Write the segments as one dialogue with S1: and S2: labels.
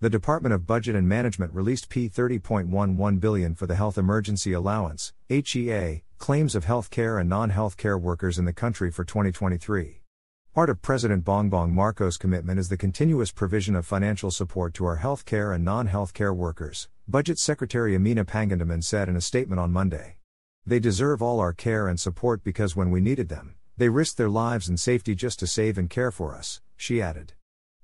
S1: The Department of Budget and Management released P30.11 billion for the Health Emergency Allowance (HEA) claims of healthcare and non-healthcare workers in the country for 2023. Part of President Bongbong Marcos' commitment is the continuous provision of financial support to our healthcare and non-healthcare workers, Budget Secretary Amenah Pangandaman said in a statement on Monday. They deserve all our care and support because when we needed them, they risked their lives and safety just to save and care for us, she added.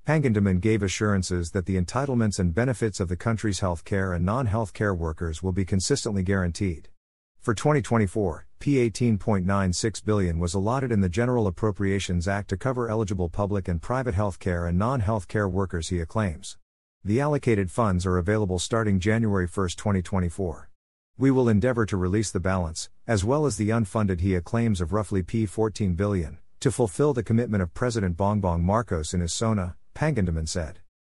S1: Pangandaman gave assurances that the entitlements and benefits of the country's healthcare and non-healthcare workers will be consistently guaranteed. For 2024, P18.96 billion was allotted in the General Appropriations Act to cover eligible public and private healthcare and non-healthcare workers he claims. The allocated funds are available starting January 1, 2024. We will endeavor to release the balance, as well as the unfunded HEA claims of roughly P14 billion, to fulfill the commitment of President Bongbong Marcos in his SONA, Pangandaman said.